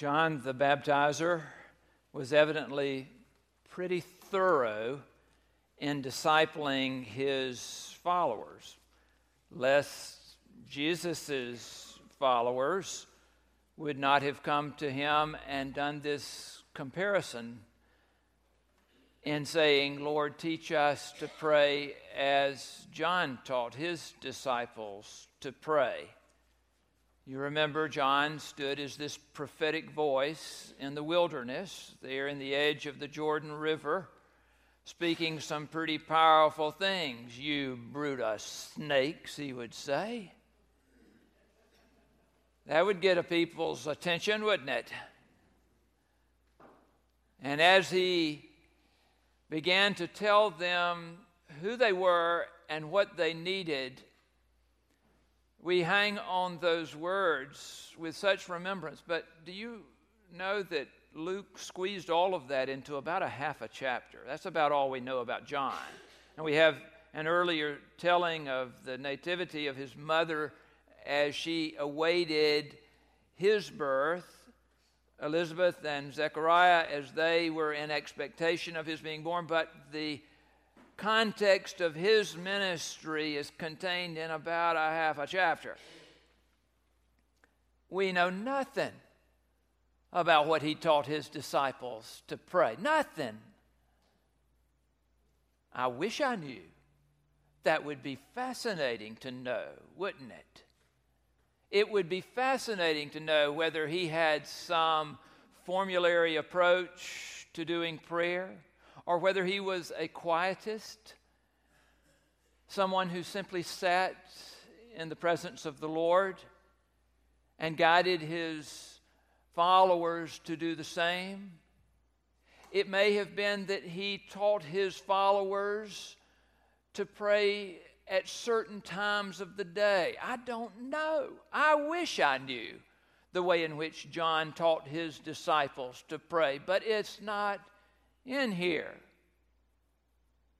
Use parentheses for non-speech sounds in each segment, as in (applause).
John the Baptizer was evidently pretty thorough in discipling his followers, lest Jesus' followers would not have come to him and done this comparison in saying, Lord, teach us to pray as John taught his disciples to pray. You remember John stood as this prophetic voice in the wilderness, there in the edge of the Jordan River, speaking some pretty powerful things. You of snakes, he would say. That would get a people's attention, wouldn't it? And as he began to tell them who they were and what they needed, we hang on those words with such remembrance. But do you know that Luke squeezed all of that into about a half a chapter? That's about all we know about John. And we have an earlier telling of the nativity of his mother as she awaited his birth. Elizabeth and Zechariah, as they were in expectation of his being born, but the context of his ministry is contained in about a half a chapter. We know nothing about what he taught his disciples to pray. Nothing. I wish I knew. That would be fascinating to know, wouldn't it? It would be fascinating to know whether he had some formulary approach to doing prayer or whether he was a quietist, someone who simply sat in the presence of the Lord and guided his followers to do the same. It may have been that he taught his followers to pray at certain times of the day. I don't know. I wish I knew the way in which John taught his disciples to pray, but it's not in here.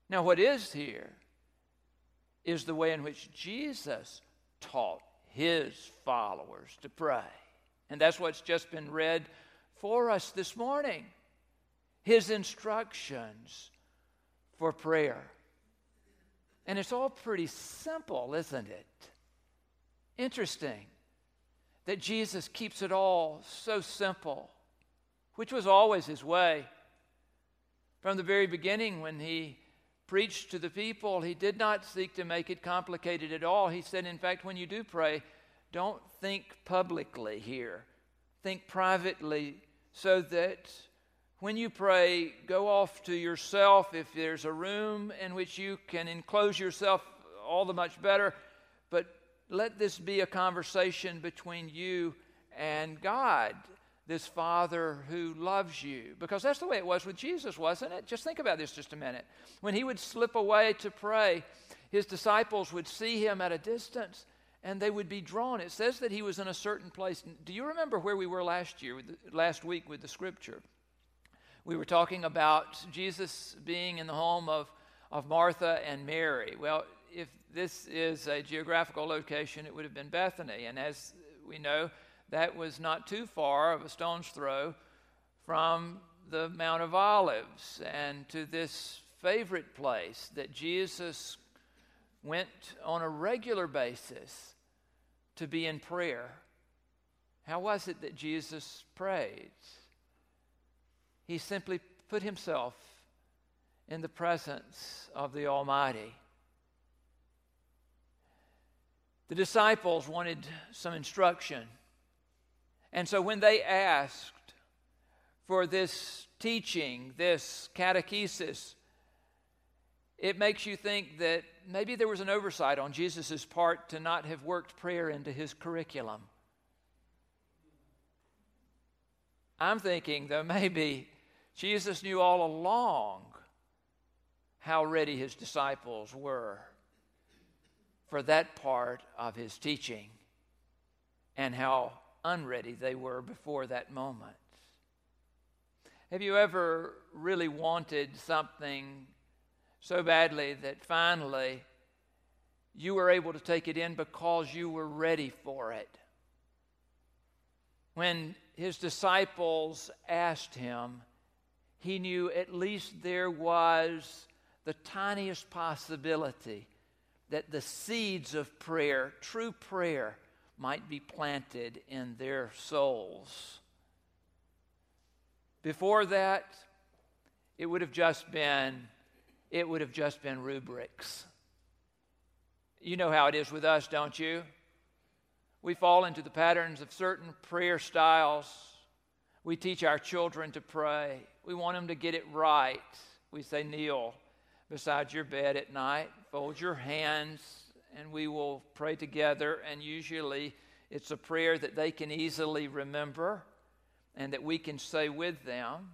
Now, what is here is the way in which Jesus taught his followers to pray. And that's what's just been read for us this morning his instructions for prayer. And it's all pretty simple, isn't it? Interesting that Jesus keeps it all so simple, which was always his way. From the very beginning, when he preached to the people, he did not seek to make it complicated at all. He said, in fact, when you do pray, don't think publicly here, think privately so that when you pray, go off to yourself. If there's a room in which you can enclose yourself, all the much better. But let this be a conversation between you and God this Father who loves you. Because that's the way it was with Jesus, wasn't it? Just think about this just a minute. When he would slip away to pray, his disciples would see him at a distance and they would be drawn. It says that he was in a certain place. Do you remember where we were last year, last week with the scripture? We were talking about Jesus being in the home of, of Martha and Mary. Well, if this is a geographical location, it would have been Bethany. And as we know, that was not too far of a stone's throw from the Mount of Olives and to this favorite place that Jesus went on a regular basis to be in prayer. How was it that Jesus prayed? He simply put himself in the presence of the Almighty. The disciples wanted some instruction. And so when they asked for this teaching, this catechesis, it makes you think that maybe there was an oversight on Jesus' part to not have worked prayer into his curriculum. I'm thinking, though, (laughs) maybe Jesus knew all along how ready his disciples were for that part of his teaching and how unready they were before that moment. Have you ever really wanted something so badly that finally you were able to take it in because you were ready for it? When his disciples asked him, he knew at least there was the tiniest possibility that the seeds of prayer, true prayer, might be planted in their souls. Before that, it would have just been it would have just been rubrics. You know how it is with us, don't you? We fall into the patterns of certain prayer styles. We teach our children to pray. We want them to get it right. We say, kneel beside your bed at night, fold your hands, and we will pray together. And usually it's a prayer that they can easily remember and that we can say with them.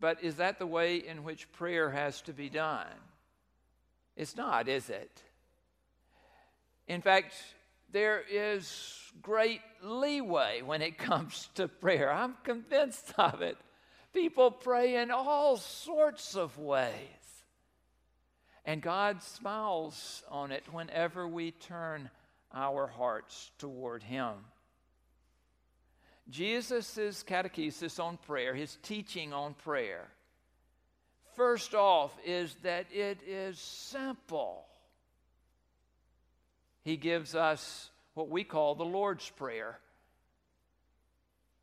But is that the way in which prayer has to be done? It's not, is it? In fact, there is great leeway when it (laughs) comes to prayer. I'm convinced of it. People pray in all sorts of ways. And God smiles on it whenever we turn our hearts toward Him. Jesus' catechesis on prayer, his teaching on prayer, first off, is that it is simple. He gives us what we call the Lord's Prayer.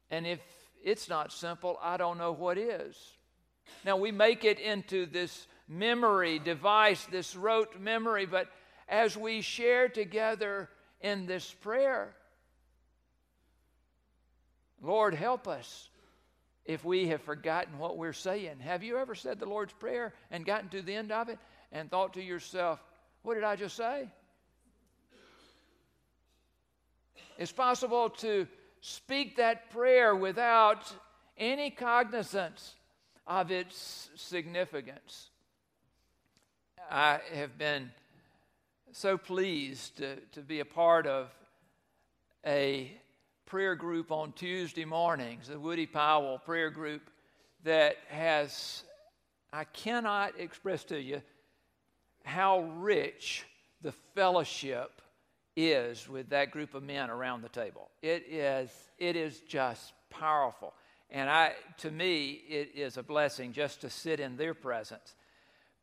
And if it's not simple, I don't know what is. Now, we make it into this memory device, this rote memory, but as we share together in this prayer, Lord, help us if we have forgotten what we're saying. Have you ever said the Lord's Prayer and gotten to the end of it and thought to yourself, what did I just say? It's possible to speak that prayer without any cognizance of its significance. I have been so pleased to, to be a part of a prayer group on Tuesday mornings, the Woody Powell prayer group that has, I cannot express to you how rich the fellowship is with that group of men around the table. It is, it is just powerful. And I, to me, it is a blessing just to sit in their presence.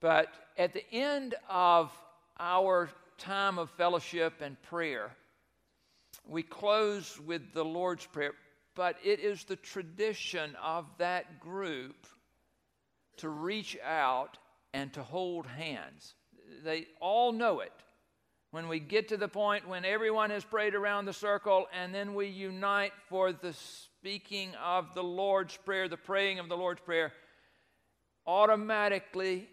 But at the end of our time of fellowship and prayer, we close with the Lord's Prayer, but it is the tradition of that group to reach out and to hold hands. They all know it. When we get to the point when everyone has prayed around the circle and then we unite for the speaking of the Lord's Prayer, the praying of the Lord's Prayer, automatically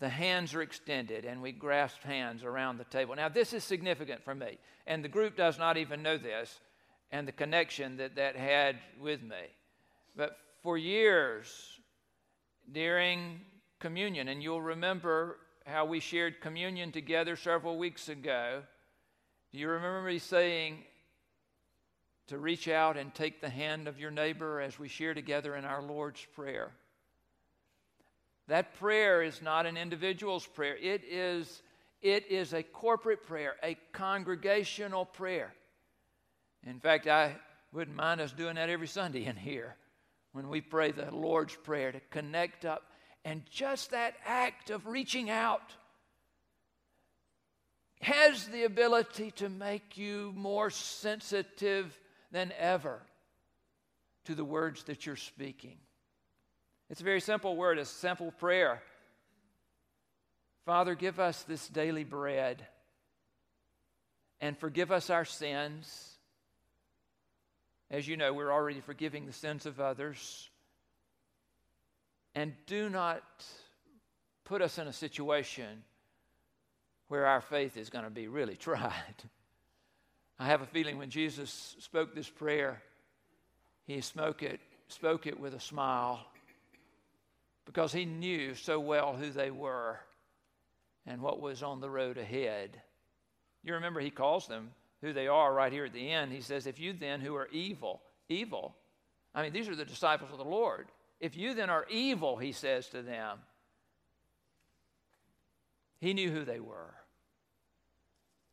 the hands are extended and we grasp hands around the table. Now, this is significant for me, and the group does not even know this and the connection that that had with me. But for years during communion, and you'll remember how we shared communion together several weeks ago. Do you remember me saying to reach out and take the hand of your neighbor as we share together in our Lord's Prayer? That prayer is not an individual's prayer. It is, it is a corporate prayer, a congregational prayer. In fact, I wouldn't mind us doing that every Sunday in here when we pray the Lord's Prayer to connect up. And just that act of reaching out has the ability to make you more sensitive than ever to the words that you're speaking. It's a very simple word, a simple prayer. Father, give us this daily bread and forgive us our sins. As you know, we're already forgiving the sins of others. And do not put us in a situation where our faith is going to be really (laughs) tried. I have a feeling when Jesus spoke this prayer, he spoke it, spoke it with a smile because he knew so well who they were and what was on the road ahead. You remember he calls them who they are right here at the end. He says, If you then who are evil, evil, I mean, these are the disciples of the Lord. If you then are evil, he says to them, he knew who they were.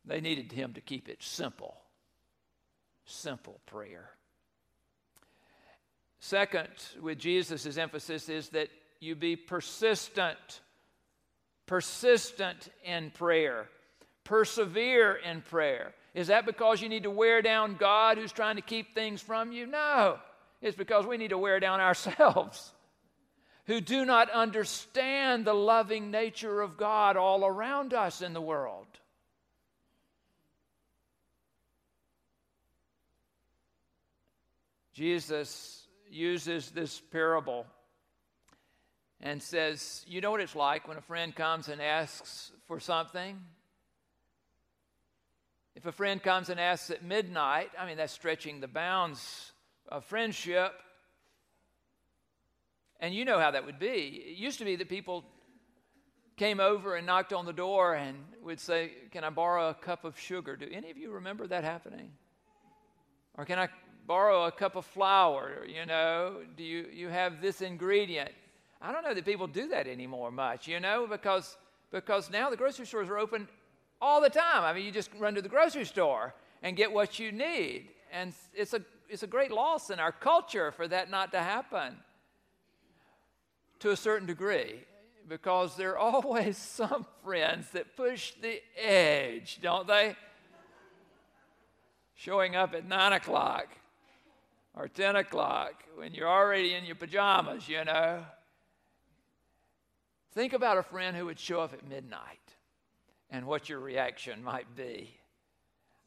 They needed him to keep it simple. Simple prayer. Second, with Jesus' emphasis, is that you be persistent. Persistent in prayer. Persevere in prayer. Is that because you need to wear down God who's trying to keep things from you? No. It's because we need to wear down ourselves (laughs) who do not understand the loving nature of God all around us in the world. Jesus uses this parable and says, You know what it's like when a friend comes and asks for something? If a friend comes and asks at midnight, I mean, that's stretching the bounds of friendship. And you know how that would be. It used to be that people came over and knocked on the door and would say, Can I borrow a cup of sugar? Do any of you remember that happening? Or can I borrow a cup of flour? You know, do you, you have this ingredient? I don't know that people do that anymore much, you know, because, because now the grocery stores are open all the time. I mean, you just run to the grocery store and get what you need. And it's a, it's a great loss in our culture for that not to happen to a certain degree because there are (laughs) always some friends that push the edge, don't they? Showing up at 9 o'clock or 10 o'clock when you're already in your pajamas, you know. Think about a friend who would show up at midnight and what your reaction might be.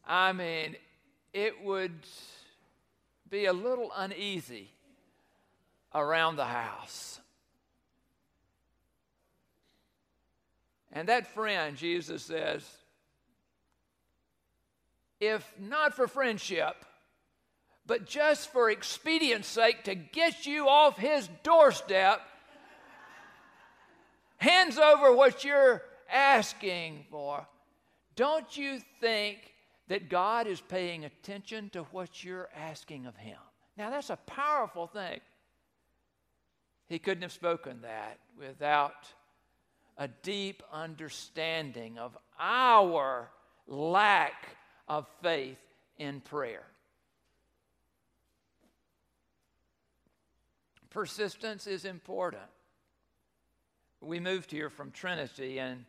I mean, it would be a little uneasy around the house. And that friend, Jesus says, if not for friendship, but just for expedience sake to get you off his doorstep, hands over what you're asking for. Don't you think that God is paying attention to what you're asking of him? Now, that's a powerful thing. He couldn't have spoken that without a deep understanding of our lack of faith in prayer. Persistence is important. We moved here from Trinity and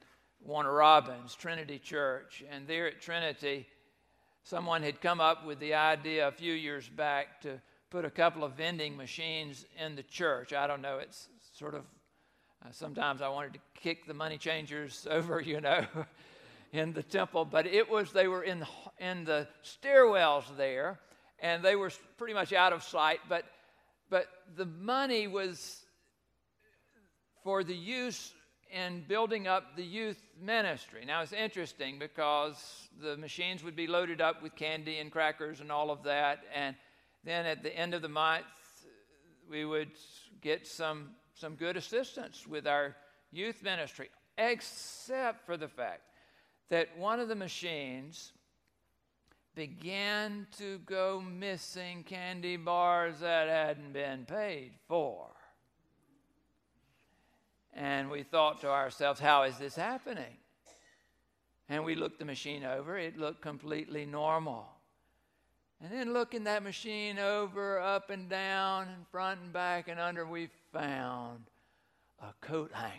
Warner Robins, Trinity Church, and there at Trinity, someone had come up with the idea a few years back to put a couple of vending machines in the church. I don't know, it's sort of uh, sometimes I wanted to kick the money changers (laughs) over, you know, (laughs) in the temple, but it was, they were in, in the stairwells there, and they were pretty much out of sight, but, but the money was for the use in building up the youth ministry. Now, it's interesting because the machines would be loaded up with candy and crackers and all of that, and then at the end of the month, we would get some some good assistance with our youth ministry, except for the fact that one of the machines began to go missing candy bars that hadn't been paid for. And we thought to ourselves, how is this happening? And we looked the machine over, it looked completely normal. And then looking that machine over, up and down, and front and back and under, we found a coat hanger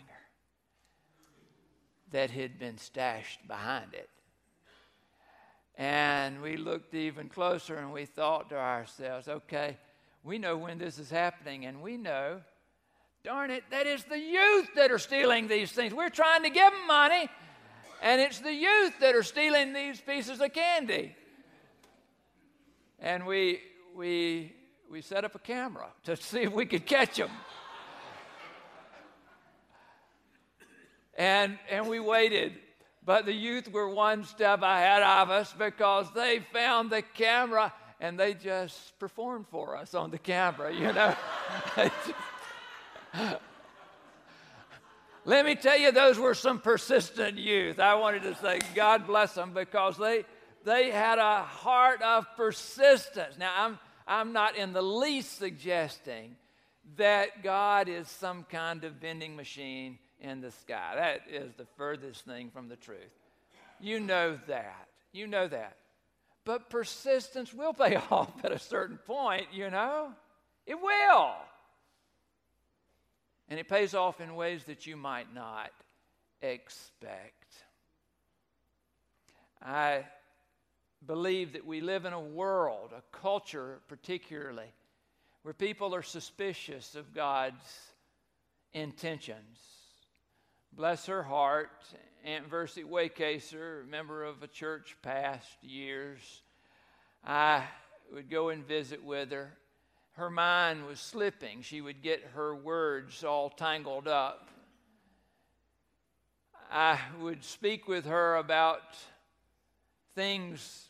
that had been stashed behind it. And we looked even closer and we thought to ourselves, okay, we know when this is happening, and we know, darn it, that is the youth that are stealing these things. We're trying to give them money, and it's the youth that are stealing these pieces of candy. And we, we, we set up a camera to (laughs) see if we could catch them. and, and we waited. But the youth were one step ahead of us because they found the camera and they just performed for us on the camera, you know. (laughs) (laughs) Let me tell you, those were some persistent youth. I wanted to say, God bless them because they, they had a heart of persistence. Now, I'm, I'm not in the least suggesting that God is some kind of vending machine in the sky. That is the furthest thing from the truth. You know that. You know that. But persistence will pay (laughs) off at a certain point, you know. It will. And it pays off in ways that you might not expect. I believe that we live in a world, a culture particularly, where people are suspicious of God's intentions. Bless her heart, Aunt Versie Waycaser, member of a church past years. I would go and visit with her. Her mind was slipping. She would get her words all tangled up. I would speak with her about things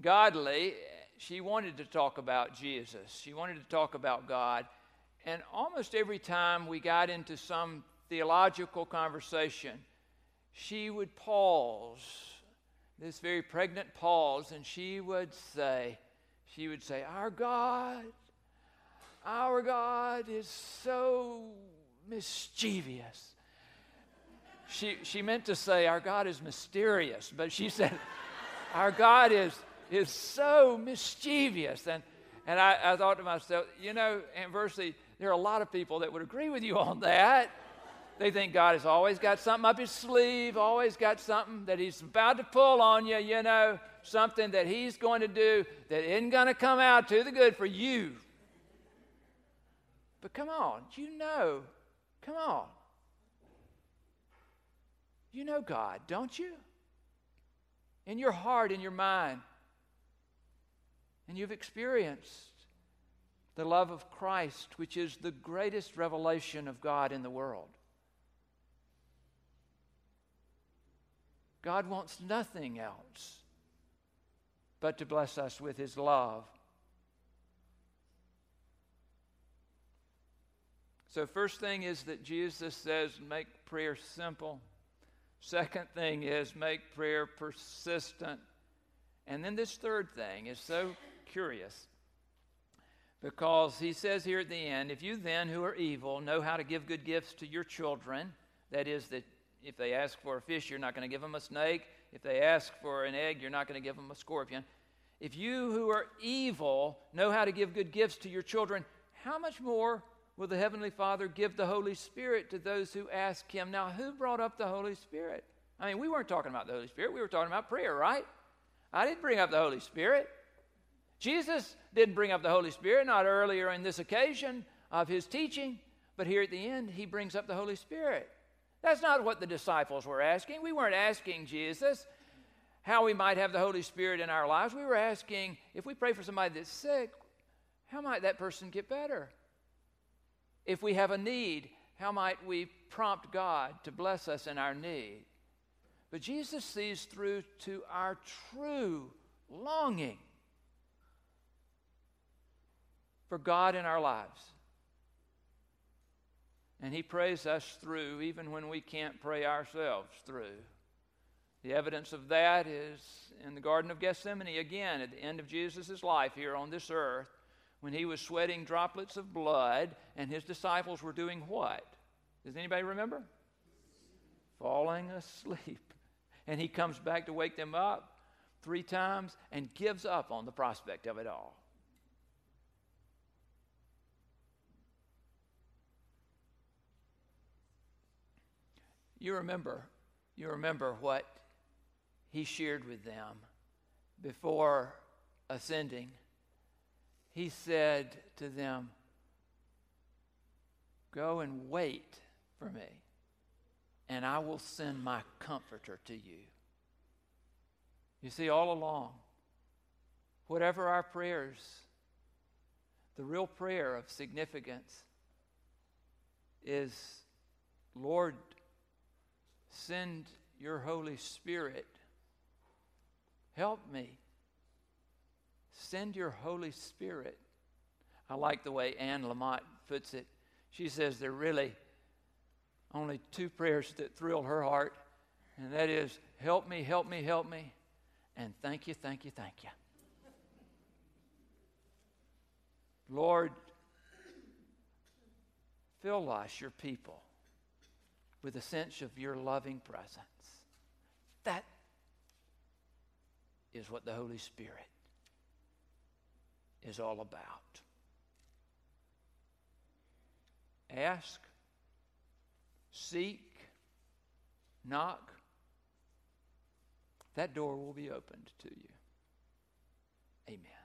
godly. She wanted to talk about Jesus, she wanted to talk about God. And almost every time we got into some theological conversation, she would pause, this very pregnant pause, and she would say, she would say, Our God, our God is so mischievous. She, she meant to say, Our God is mysterious, but she said, (laughs) Our God is, is so mischievous. And, and I, I thought to myself, you know, Versie, there are a lot of people that would agree with you on that. They think God has always got something up his sleeve, always got something that he's about to pull on you, you know, something that he's going to do that isn't going to come out to the good for you. But come on, you know, come on. You know God, don't you? In your heart, in your mind. And you've experienced the love of Christ, which is the greatest revelation of God in the world. God wants nothing else but to bless us with His love. So, first thing is that Jesus says, make prayer simple. Second thing is, make prayer persistent. And then this third thing is so curious because he says here at the end, if you then who are evil know how to give good gifts to your children, that is, that if they ask for a fish, you're not going to give them a snake. If they ask for an egg, you're not going to give them a scorpion. If you who are evil know how to give good gifts to your children, how much more will the Heavenly Father give the Holy Spirit to those who ask Him? Now, who brought up the Holy Spirit? I mean, we weren't talking about the Holy Spirit, we were talking about prayer, right? I didn't bring up the Holy Spirit. Jesus didn't bring up the Holy Spirit, not earlier in this occasion of His teaching, but here at the end, He brings up the Holy Spirit. That's not what the disciples were asking. We weren't asking Jesus how we might have the Holy Spirit in our lives. We were asking if we pray for somebody that's sick, how might that person get better? If we have a need, how might we prompt God to bless us in our need? But Jesus sees through to our true longing for God in our lives. And He prays us through even when we can't pray ourselves through. The evidence of that is in the Garden of Gethsemane again at the end of Jesus' life here on this earth when he was sweating droplets of blood and his disciples were doing what? Does anybody remember? Falling asleep. (laughs) And he comes back to wake them up three times and gives up on the prospect of it all. You remember, you remember what he shared with them before ascending. He said to them, Go and wait for me, and I will send my comforter to you. You see, all along, whatever our prayers, the real prayer of significance is Lord, Send your Holy Spirit. Help me. Send your Holy Spirit. I like the way Anne Lamott puts it. She says there are really only two prayers that thrill her heart, and that is, Help me, help me, help me, and thank you, thank you, thank you. Lord, fill us, your people, with a sense of your loving presence. That is what the Holy Spirit is all about. Ask, seek, knock. That door will be opened to you. Amen.